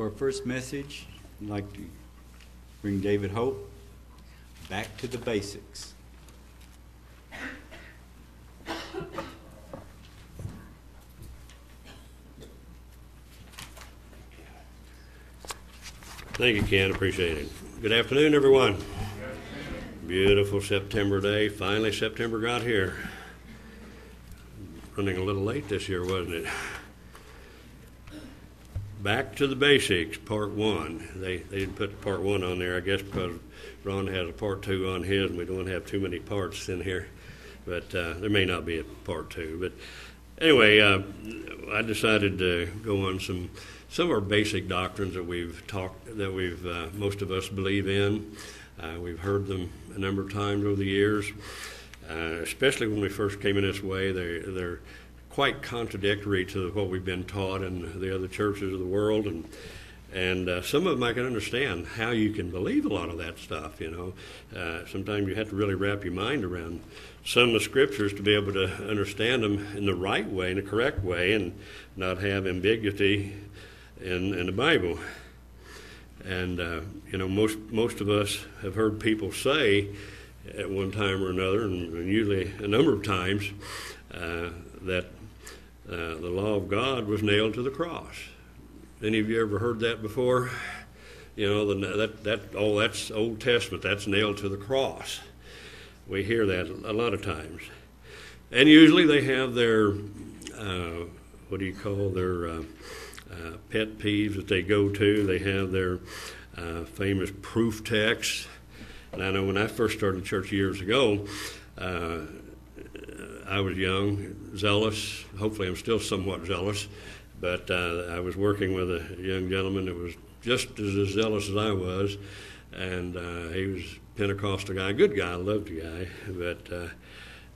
For our first message, I'd like to bring David Hope back to the basics. Thank you, Ken. Appreciate it. Good afternoon, everyone. Beautiful September day. Finally, September got here. Running a little late this year, wasn't it? Back to the basics, part one. They, they didn't put part one on there, I guess, because Ron has a part two on his, and we don't have too many parts in here. But uh, there may not be a part two. But anyway, uh, I decided to go on some some of our basic doctrines that we've talked that we've uh, most of us believe in. Uh, we've heard them a number of times over the years, uh, especially when we first came in this way. They they're quite contradictory to what we've been taught in the other churches of the world, and and uh, some of them I can understand how you can believe a lot of that stuff. You know, uh, sometimes you have to really wrap your mind around some of the scriptures to be able to understand them in the right way, in the correct way, and not have ambiguity in in the Bible. And uh, you know, most most of us have heard people say at one time or another, and, and usually a number of times, uh, that uh, the law of God was nailed to the cross. Any of you ever heard that before? You know, the, that that oh, that's Old Testament. That's nailed to the cross. We hear that a lot of times, and usually they have their uh, what do you call their uh, uh, pet peeves that they go to. They have their uh, famous proof texts. And I know when I first started church years ago, uh, I was young, zealous. Hopefully, I'm still somewhat zealous. But uh, I was working with a young gentleman that was just as zealous as I was, and uh, he was Pentecostal guy, good guy, loved the guy, but uh,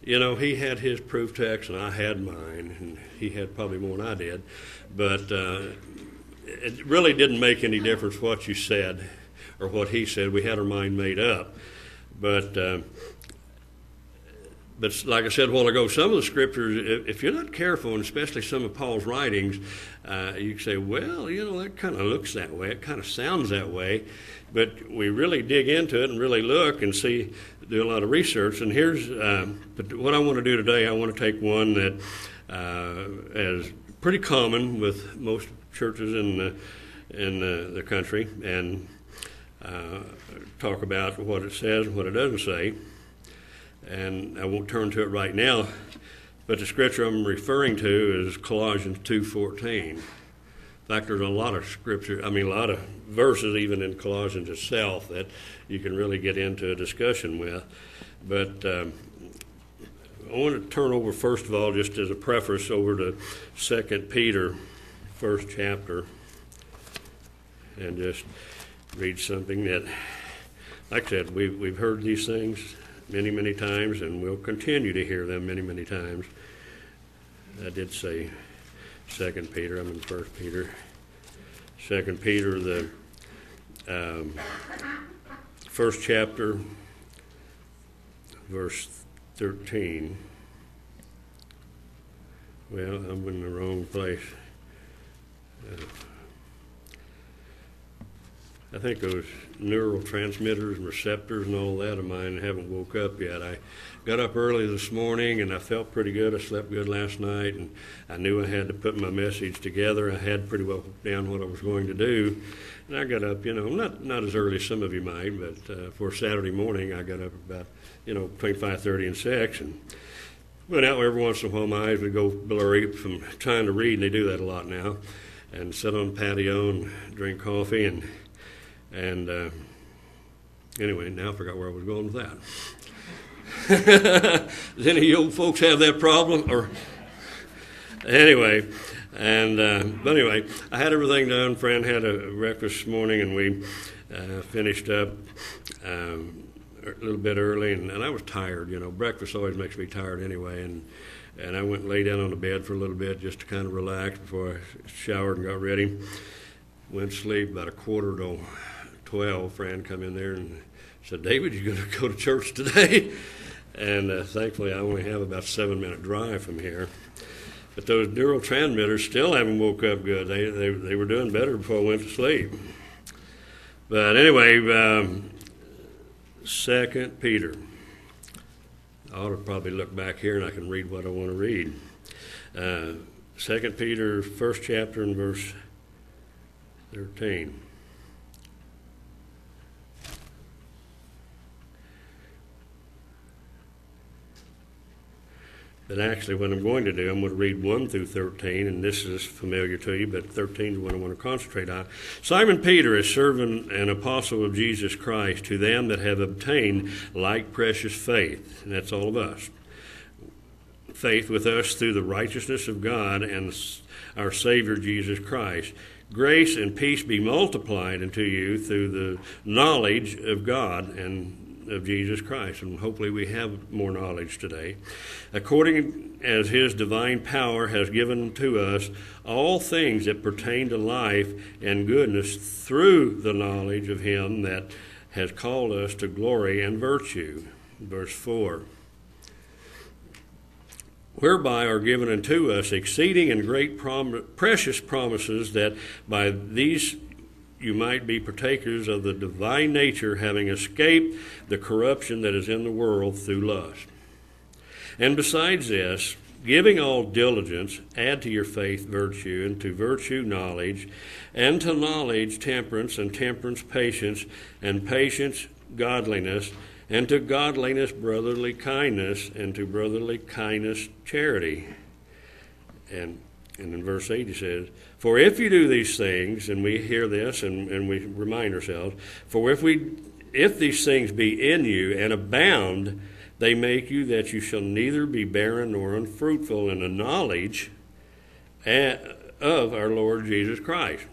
you know he had his proof text and I had mine, and he had probably more than I did, but uh, it really didn't make any difference what you said or what he said. We had our mind made up, but. Uh, but like I said a while ago, some of the scriptures, if you're not careful, and especially some of Paul's writings, uh, you say, well, you know, that kind of looks that way, it kind of sounds that way. But we really dig into it and really look and see, do a lot of research. And here's um, but what I want to do today. I want to take one that uh, is pretty common with most churches in the, in the, the country and uh, talk about what it says and what it doesn't say and I won't turn to it right now, but the scripture I'm referring to is Colossians 2:14. In fact, there's a lot of scripture, I mean, a lot of verses even in Colossians itself that you can really get into a discussion with. But um, I want to turn over, first of all, just as a preface, over to 2 Peter, first chapter, and just read something that, like I said, we've, we've heard these things many, many times, and we'll continue to hear them many, many times. I did say Second Peter. I'm in First Peter. Second Peter, the um, first chapter, verse thirteen. Well, I'm in the wrong place. Uh, I think those neurotransmitters and receptors and all that of mine haven't woke up yet. I got up early this morning and I felt pretty good. I slept good last night and I knew I had to put my message together. I had pretty well down what I was going to do. And I got up, you know, not not as early as some of you might, but uh, for Saturday morning I got up about, you know, between 5:30 and 6 and went out every once in a while. My eyes would go blurry from trying to read, and they do that a lot now. And sit on the patio and drink coffee and and uh, anyway, now I forgot where I was going with that. Does any of you old folks have that problem? Or anyway, and uh, but anyway, I had everything done. Fran had a breakfast this morning, and we uh, finished up um, a little bit early, and, and I was tired. You know, breakfast always makes me tired anyway, and and I went and lay down on the bed for a little bit just to kind of relax before I showered and got ready. Went to sleep about a quarter to 12, Fran come in there and said, David, you going to go to church today? And uh, thankfully, I only have about seven minute drive from here. But those neurotransmitters still haven't woke up good. They, they, they were doing better before I went to sleep. But anyway, um, Second Peter. I ought to probably look back here and I can read what I want to read. Uh, Second Peter, first chapter and verse 13. But actually, what I'm going to do, I'm going to read 1 through 13, and this is familiar to you, but 13 is what I want to concentrate on. Simon Peter, a servant and apostle of Jesus Christ, to them that have obtained like precious faith, and that's all of us. Faith with us through the righteousness of God and our Savior Jesus Christ. Grace and peace be multiplied unto you through the knowledge of God and of Jesus Christ, and hopefully we have more knowledge today. According as his divine power has given to us all things that pertain to life and goodness through the knowledge of him that has called us to glory and virtue. Verse 4 whereby are given unto us exceeding and great prom- precious promises, that by these you might be partakers of the divine nature, having escaped the corruption that is in the world through lust. And besides this, giving all diligence, add to your faith virtue, and to virtue knowledge, and to knowledge temperance, and temperance patience, and patience godliness, and to godliness brotherly kindness, and to brotherly kindness charity. And, and in verse 8 he says, For if you do these things, and we hear this and, and we remind ourselves, for if we if these things be in you and abound, they make you that you shall neither be barren nor unfruitful in the knowledge eh, of our Lord Jesus Christ.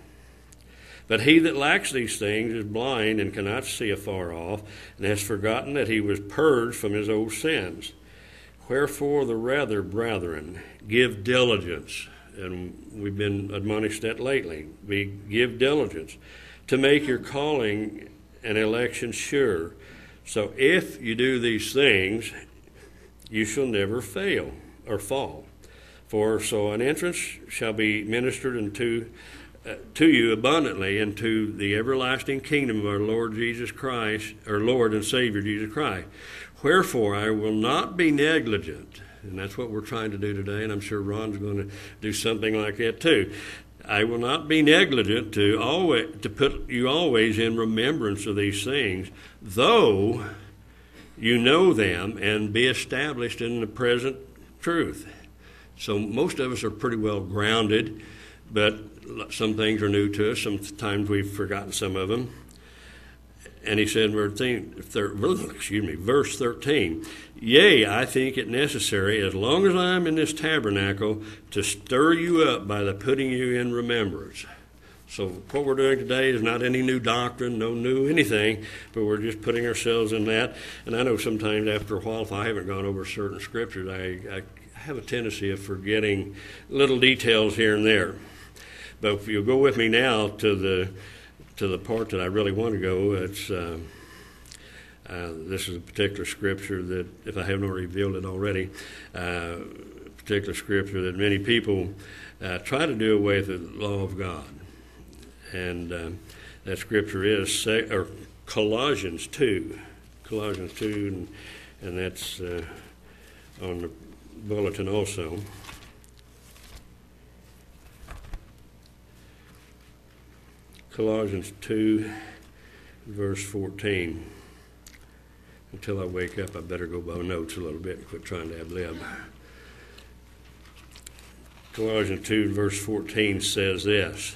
But he that lacks these things is blind and cannot see afar off, and has forgotten that he was purged from his old sins. Wherefore, the rather, brethren, give diligence, and we've been admonished that lately. We give diligence to make your calling and election sure. So if you do these things, you shall never fail or fall. For so an entrance shall be ministered unto uh, to you abundantly into the everlasting kingdom of our Lord Jesus Christ, our Lord and Savior Jesus Christ. Wherefore I will not be negligent, and that's what we're trying to do today, and I'm sure Ron's going to do something like that too. I will not be negligent to always to put you always in remembrance of these things, though you know them and be established in the present truth. So most of us are pretty well grounded, but some things are new to us. Sometimes we've forgotten some of them. And he said, excuse me, verse 13, Yea, I think it necessary, as long as I am in this tabernacle, to stir you up by the putting you in remembrance. So what we're doing today is not any new doctrine, no new anything, but we're just putting ourselves in that. And I know sometimes after a while, if I haven't gone over certain scriptures, I, I have a tendency of forgetting little details here and there. But if you'll go with me now to the to the part that I really want to go, it's uh, uh, this is a particular scripture that, if I haven't already revealed it already, uh, particular scripture that many people uh, try to do away with the law of God, and uh, that scripture is or Colossians two, Colossians two, and, and that's uh, on the bulletin also. Colossians 2, verse 14. Until I wake up, I better go by notes a little bit and quit trying to ad lib. Colossians 2, verse 14 says this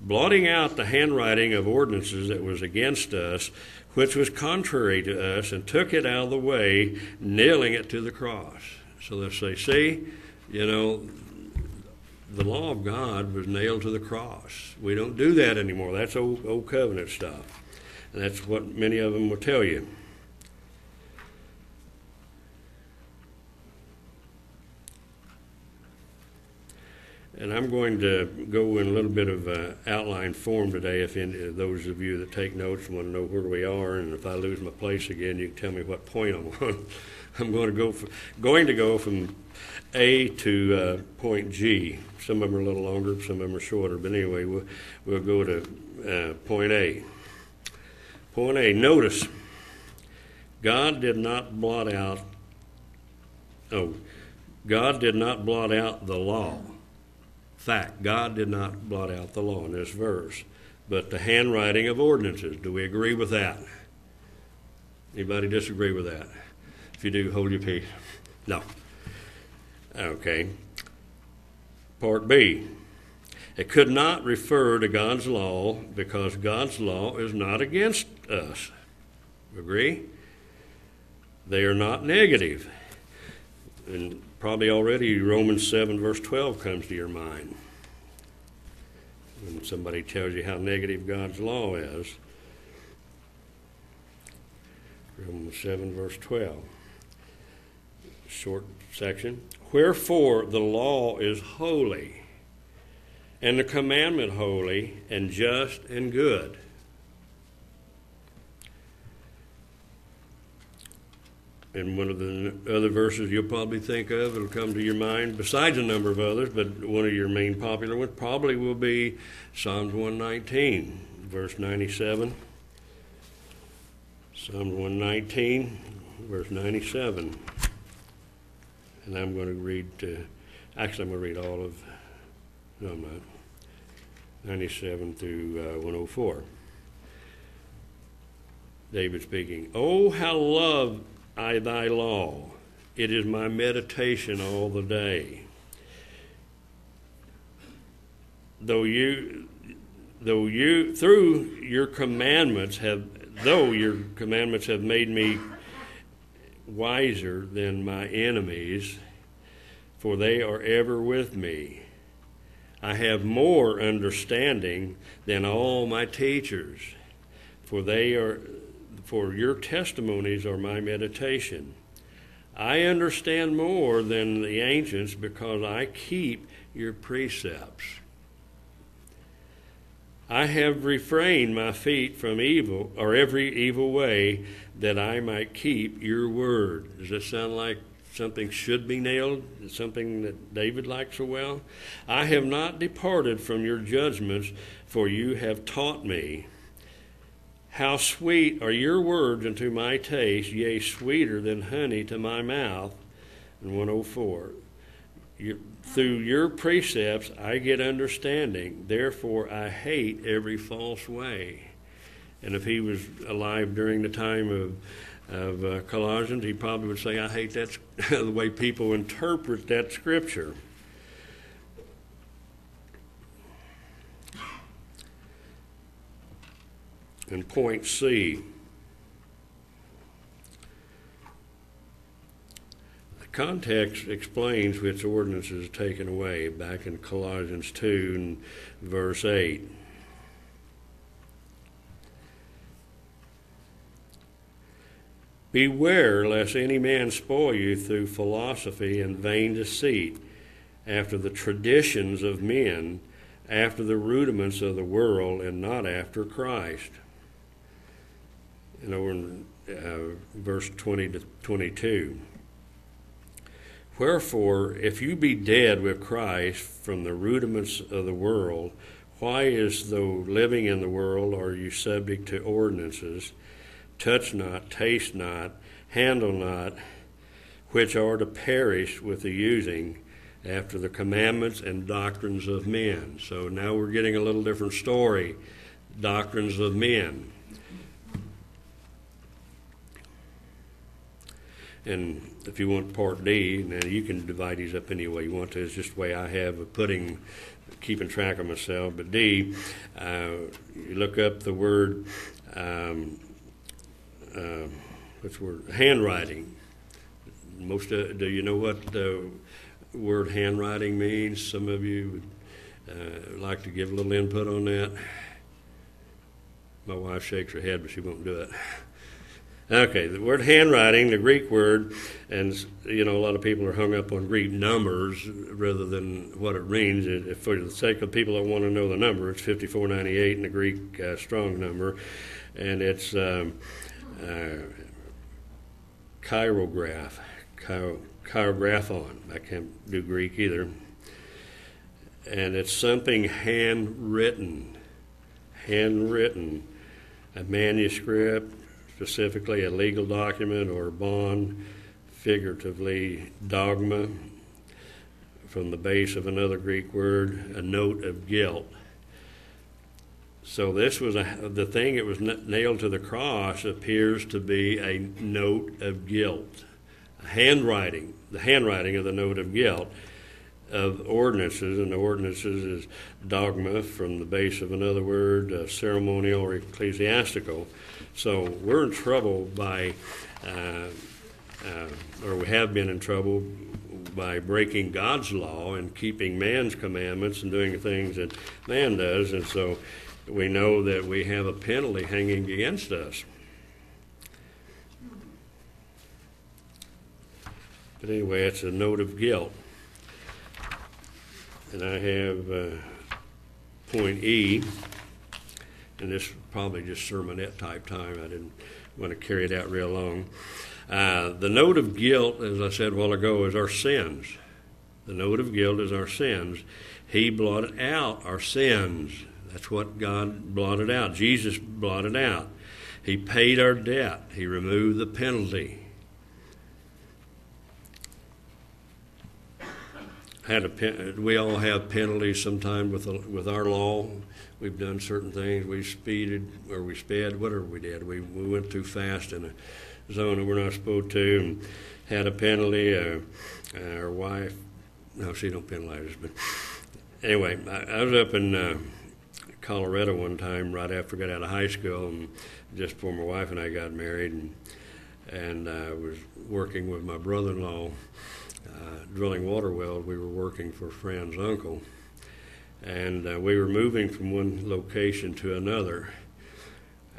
Blotting out the handwriting of ordinances that was against us, which was contrary to us, and took it out of the way, nailing it to the cross. So they say, see, you know, the law of God was nailed to the cross. We don't do that anymore. That's old, old covenant stuff. And that's what many of them will tell you. And I'm going to go in a little bit of uh, outline form today, if any, uh, those of you that take notes want to know where we are, and if I lose my place again, you can tell me what point I'm on. I'm going to go, going to go from A to uh, point G. Some of them are a little longer, some of them are shorter, but anyway, we'll, we'll go to uh, point A. Point A, notice, God did not blot out, oh, God did not blot out the law. Fact, God did not blot out the law in this verse, but the handwriting of ordinances. Do we agree with that? Anybody disagree with that? If you do, hold your peace. No. Okay. Part B. It could not refer to God's law because God's law is not against us. Agree? They are not negative. And probably already Romans 7, verse 12 comes to your mind. When somebody tells you how negative God's law is. Romans 7, verse 12. Short section. Wherefore the law is holy, and the commandment holy, and just and good. And one of the other verses you'll probably think of, it'll come to your mind, besides a number of others, but one of your main popular ones probably will be Psalms 119, verse 97. Psalms 119, verse 97. And I'm going to read, uh, actually, I'm going to read all of, no, I'm not, 97 through uh, 104. David speaking, Oh, how love I thy law. It is my meditation all the day. Though you, though you, through your commandments have, though your commandments have made me wiser than my enemies, for they are ever with me. I have more understanding than all my teachers, for they are for your testimonies are my meditation. I understand more than the ancients because I keep your precepts. I have refrained my feet from evil or every evil way that I might keep your word. Does that sound like something should be nailed? Something that David likes so well? I have not departed from your judgments, for you have taught me. How sweet are your words unto my taste, yea, sweeter than honey to my mouth. And 104. You, through your precepts I get understanding, therefore I hate every false way. And if he was alive during the time of, of uh, Colossians, he probably would say, I hate that, the way people interpret that scripture. And point C. context explains which ordinance is taken away back in Colossians 2 and verse 8. Beware lest any man spoil you through philosophy and vain deceit, after the traditions of men, after the rudiments of the world, and not after Christ and over in uh, verse 20 to 22. Wherefore, if you be dead with Christ from the rudiments of the world, why, as though living in the world, are you subject to ordinances? Touch not, taste not, handle not, which are to perish with the using after the commandments and doctrines of men. So now we're getting a little different story doctrines of men. And if you want Part D, now you can divide these up any way you want to. It's just the way I have of putting, keeping track of myself. But D, uh, you look up the word, um, uh, what's word? Handwriting. Most of, do you know what the word handwriting means? Some of you would uh, like to give a little input on that. My wife shakes her head, but she won't do it. Okay, the word handwriting, the Greek word, and you know a lot of people are hung up on Greek numbers rather than what it means. If for the sake of people that want to know the number, it's 5498 in the Greek uh, strong number, and it's um, uh, chirograph, chiro, chirographon. I can't do Greek either, and it's something handwritten, handwritten, a manuscript specifically a legal document or bond, figuratively dogma, from the base of another Greek word, a note of guilt. So this was a, the thing that was nailed to the cross appears to be a note of guilt, a handwriting, the handwriting of the note of guilt of ordinances, and the ordinances is dogma from the base of another word, uh, ceremonial or ecclesiastical. So we're in trouble by, uh, uh, or we have been in trouble by breaking God's law and keeping man's commandments and doing things that man does, and so we know that we have a penalty hanging against us. But anyway, it's a note of guilt. And I have uh, point E, and this is probably just sermonette type time. I didn't want to carry it out real long. Uh, the note of guilt, as I said a while ago, is our sins. The note of guilt is our sins. He blotted out our sins. That's what God blotted out. Jesus blotted out. He paid our debt. He removed the penalty. Had a pen, we all have penalties sometimes with the, with our law. We've done certain things. We speeded or we sped, whatever we did. We we went too fast in a zone that we're not supposed to, and had a penalty. Uh, uh, our wife, no, she don't penalize us, but anyway, I, I was up in uh, Colorado one time right after I got out of high school, and just before my wife and I got married, and and I was working with my brother-in-law uh, drilling water wells. We were working for a friend's uncle, and uh, we were moving from one location to another.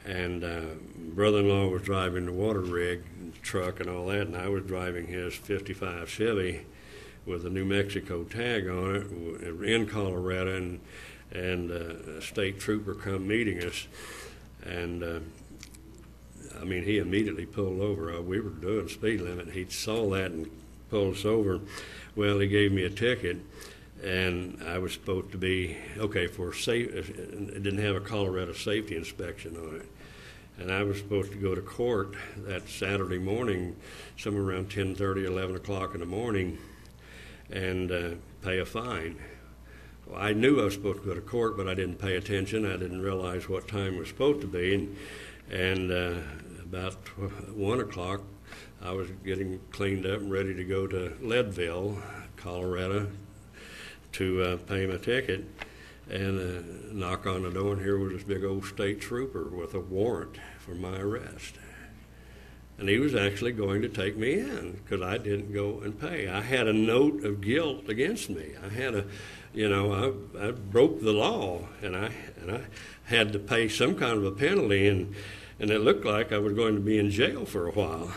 And uh, brother-in-law was driving the water rig, truck, and all that, and I was driving his '55 Chevy with a New Mexico tag on it in Colorado, and and uh, a state trooper come meeting us, and. Uh, I mean, he immediately pulled over. Uh, we were doing speed limit. He saw that and pulled us over. Well, he gave me a ticket, and I was supposed to be okay for safe. It didn't have a Colorado safety inspection on it, and I was supposed to go to court that Saturday morning, somewhere around 10:30, 11 o'clock in the morning, and uh, pay a fine. Well, I knew I was supposed to go to court, but I didn't pay attention. I didn't realize what time was supposed to be, and, and uh, about one o'clock, I was getting cleaned up and ready to go to Leadville, Colorado, to uh, pay my ticket. And uh, knock on the door, and here was this big old state trooper with a warrant for my arrest. And he was actually going to take me in because I didn't go and pay. I had a note of guilt against me. I had a, you know, I, I broke the law, and I and I had to pay some kind of a penalty, and and it looked like I was going to be in jail for a while.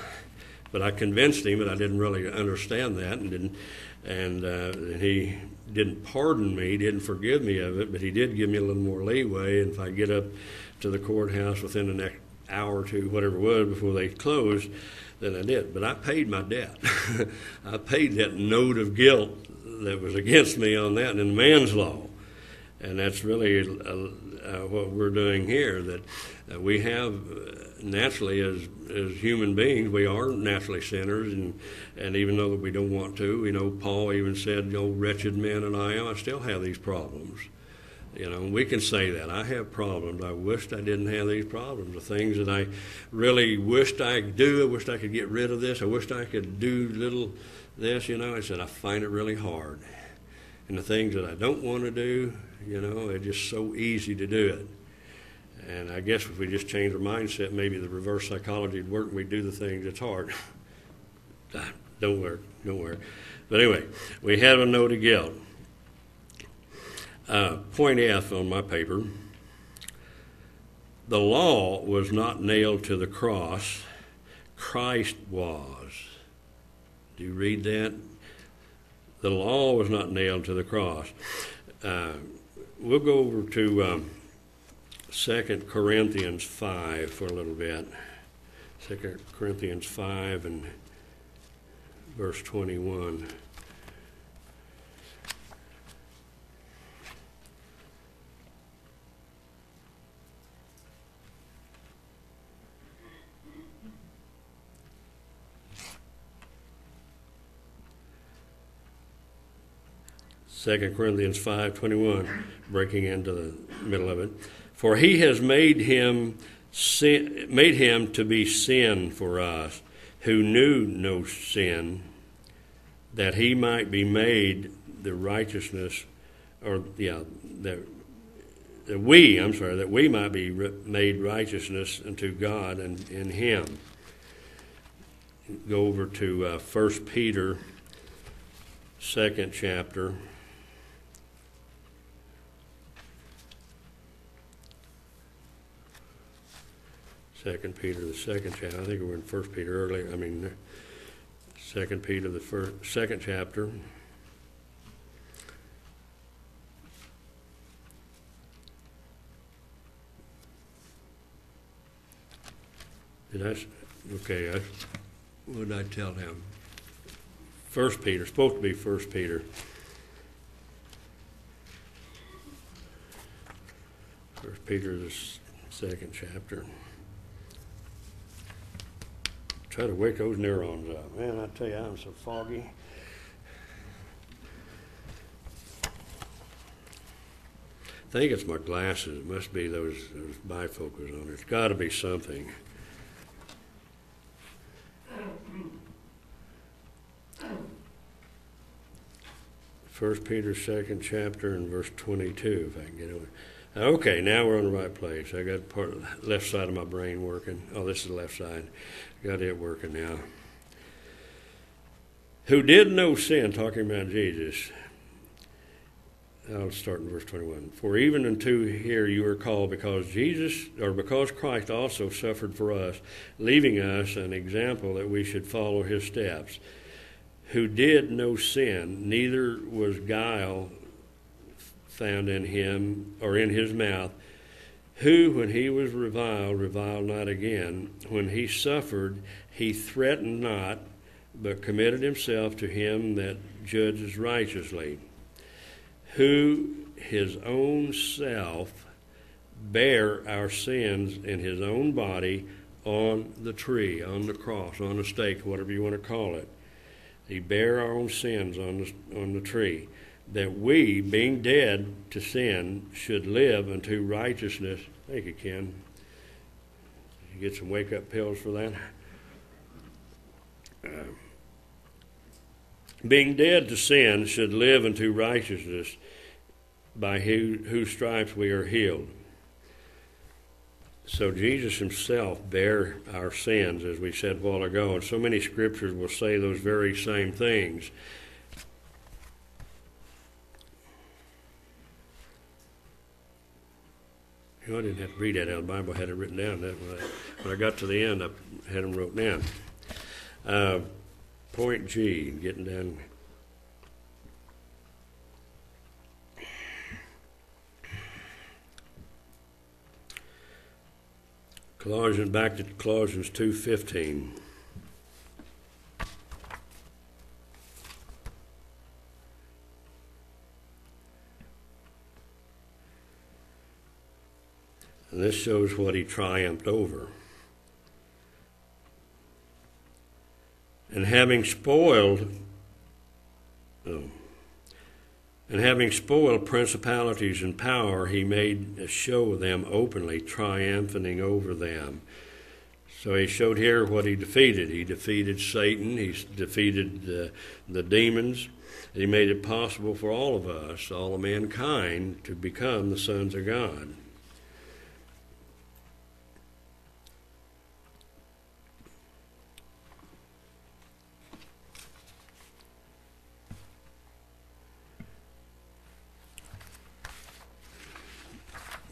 But I convinced him that I didn't really understand that, and didn't, and uh, he didn't pardon me, didn't forgive me of it, but he did give me a little more leeway. And if I get up to the courthouse within the next hour or two, whatever it was, before they closed, then I did. But I paid my debt. I paid that note of guilt that was against me on that in man's law. And that's really uh, uh, what we're doing here. That uh, we have uh, naturally, as as human beings, we are naturally sinners, and and even though that we don't want to, you know, Paul even said, "Oh, wretched man and I am, I still have these problems." You know, we can say that. I have problems. I wished I didn't have these problems. The things that I really wished I could do, I wished I could get rid of this. I wished I could do little this, you know. I said, I find it really hard. And the things that I don't want to do, you know, it's just so easy to do it. And I guess if we just change our mindset, maybe the reverse psychology would work and we'd do the things that's hard. Don't work, don't work. But anyway, we have a note of guilt. Uh, point F on my paper the law was not nailed to the cross, Christ was. Do you read that? The law was not nailed to the cross. Uh, we'll go over to um, 2 Corinthians 5 for a little bit. 2 Corinthians 5 and verse 21. Second Corinthians five twenty one, breaking into the middle of it. For he has made him sin, made him to be sin for us, who knew no sin, that he might be made the righteousness, or yeah, that, that we, I'm sorry, that we might be made righteousness unto God and in Him. Go over to uh, 1 Peter, second chapter. Second Peter, the second chapter. I think we were in First Peter earlier. I mean, Second Peter, the first, second chapter. Did I? Okay. I, what did I tell him? First Peter. Supposed to be First Peter. First Peter, the second chapter. Try to wake those neurons up. Man, I tell you, I'm so foggy. I think it's my glasses. It must be those, those bifocals on. It's got to be something. First Peter, second chapter, and verse 22, if I can get it. Okay, now we're on the right place. I got part of the left side of my brain working. Oh, this is the left side. Got it working now. Who did no sin, talking about Jesus. I'll start in verse 21. For even unto here you are called, because Jesus, or because Christ also suffered for us, leaving us an example that we should follow his steps. Who did no sin, neither was guile found in him or in his mouth, who, when he was reviled, reviled not again. When he suffered, he threatened not, but committed himself to him that judges righteously, who his own self bare our sins in his own body on the tree, on the cross, on the stake, whatever you want to call it. He bare our own sins on the, on the tree that we, being dead to sin, should live unto righteousness. Thank you, Ken. You get some wake up pills for that? Uh, being dead to sin, should live unto righteousness, by who, whose stripes we are healed. So Jesus himself bare our sins, as we said a while ago, and so many scriptures will say those very same things. You know, I didn't have to read that out of the Bible. I had it written down. That when I, when I got to the end, I had them wrote down. Uh, point G, getting down. Colossians, back to Colossians two fifteen. Shows what he triumphed over. And having spoiled, oh, and having spoiled principalities and power, he made a show of them openly, triumphing over them. So he showed here what he defeated. He defeated Satan. He defeated the demons. He made it possible for all of us, all of mankind, to become the sons of God.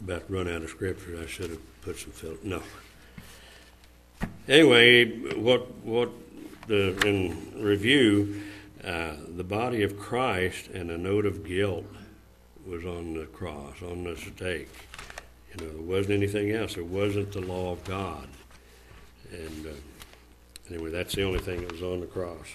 About to run out of scripture. I should have put some fill. No. anyway, what, what the, in review, uh, the body of Christ and a note of guilt was on the cross, on the stake. You know, there wasn't anything else. It wasn't the law of God. And uh, anyway, that's the only thing that was on the cross.